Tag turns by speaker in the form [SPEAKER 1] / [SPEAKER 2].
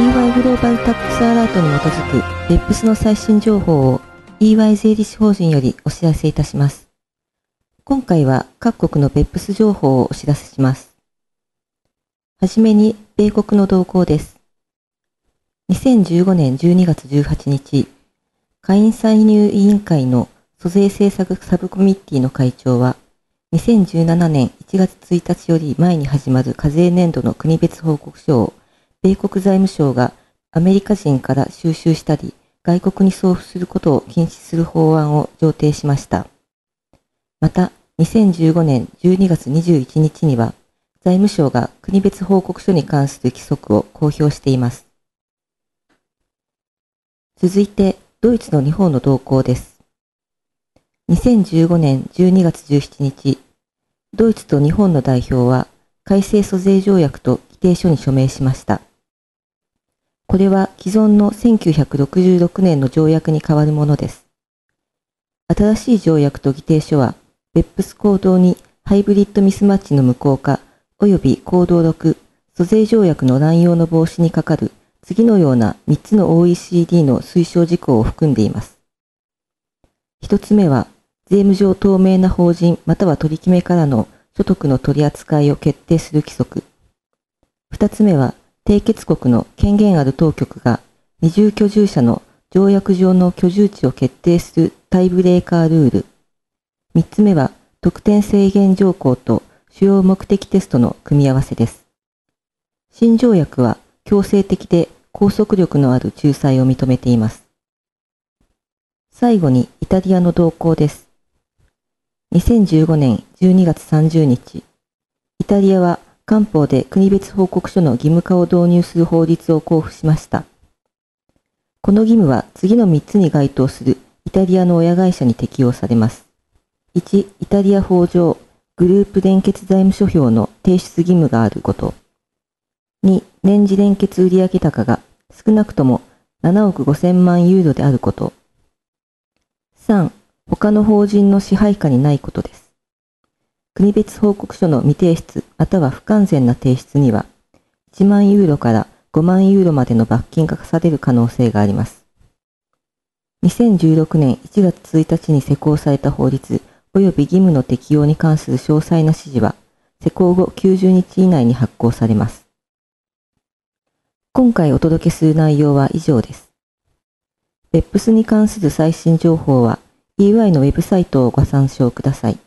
[SPEAKER 1] EY グローバルタックスアラートに基づく BEPS の最新情報を EY 税理士法人よりお知らせいたします。今回は各国の BEPS 情報をお知らせします。はじめに、米国の動向です。2015年12月18日、下院歳入委員会の租税政策サブコミッティの会長は、2017年1月1日より前に始まる課税年度の国別報告書を、米国財務省がアメリカ人から収集したり、外国に送付することを禁止する法案を上呈しました。また、2015年12月21日には、財務省が国別報告書に関する規則を公表しています。続いて、ドイツの日本の動向です。2015年12月17日、ドイツと日本の代表は改正租税条約と規定書に署名しました。これは既存の1966年の条約に代わるものです。新しい条約と議定書は、ベップス行動にハイブリッドミスマッチの無効化及び行動録、租税条約の乱用の防止にかかる次のような3つの OECD の推奨事項を含んでいます。1つ目は、税務上透明な法人または取り決めからの所得の取り扱いを決定する規則。2つ目は、締結国の権限ある当局が二重居住者の条約上の居住地を決定するタイブレーカールール。三つ目は得点制限条項と主要目的テストの組み合わせです。新条約は強制的で拘束力のある仲裁を認めています。最後にイタリアの動向です。2015年12月30日、イタリアは官報で国別報告書の義務化を導入する法律を交付しました。この義務は次の3つに該当するイタリアの親会社に適用されます。1、イタリア法上、グループ連結財務諸表の提出義務があること。2、年次連結売上高が少なくとも7億5000万ユーロであること。3、他の法人の支配下にないことです。国別報告書の未提出または不完全な提出には、1万ユーロから5万ユーロまでの罰金が課される可能性があります。2016年1月1日に施行された法律及び義務の適用に関する詳細な指示は、施行後90日以内に発行されます。今回お届けする内容は以上です。別府スに関する最新情報は EY のウェブサイトをご参照ください。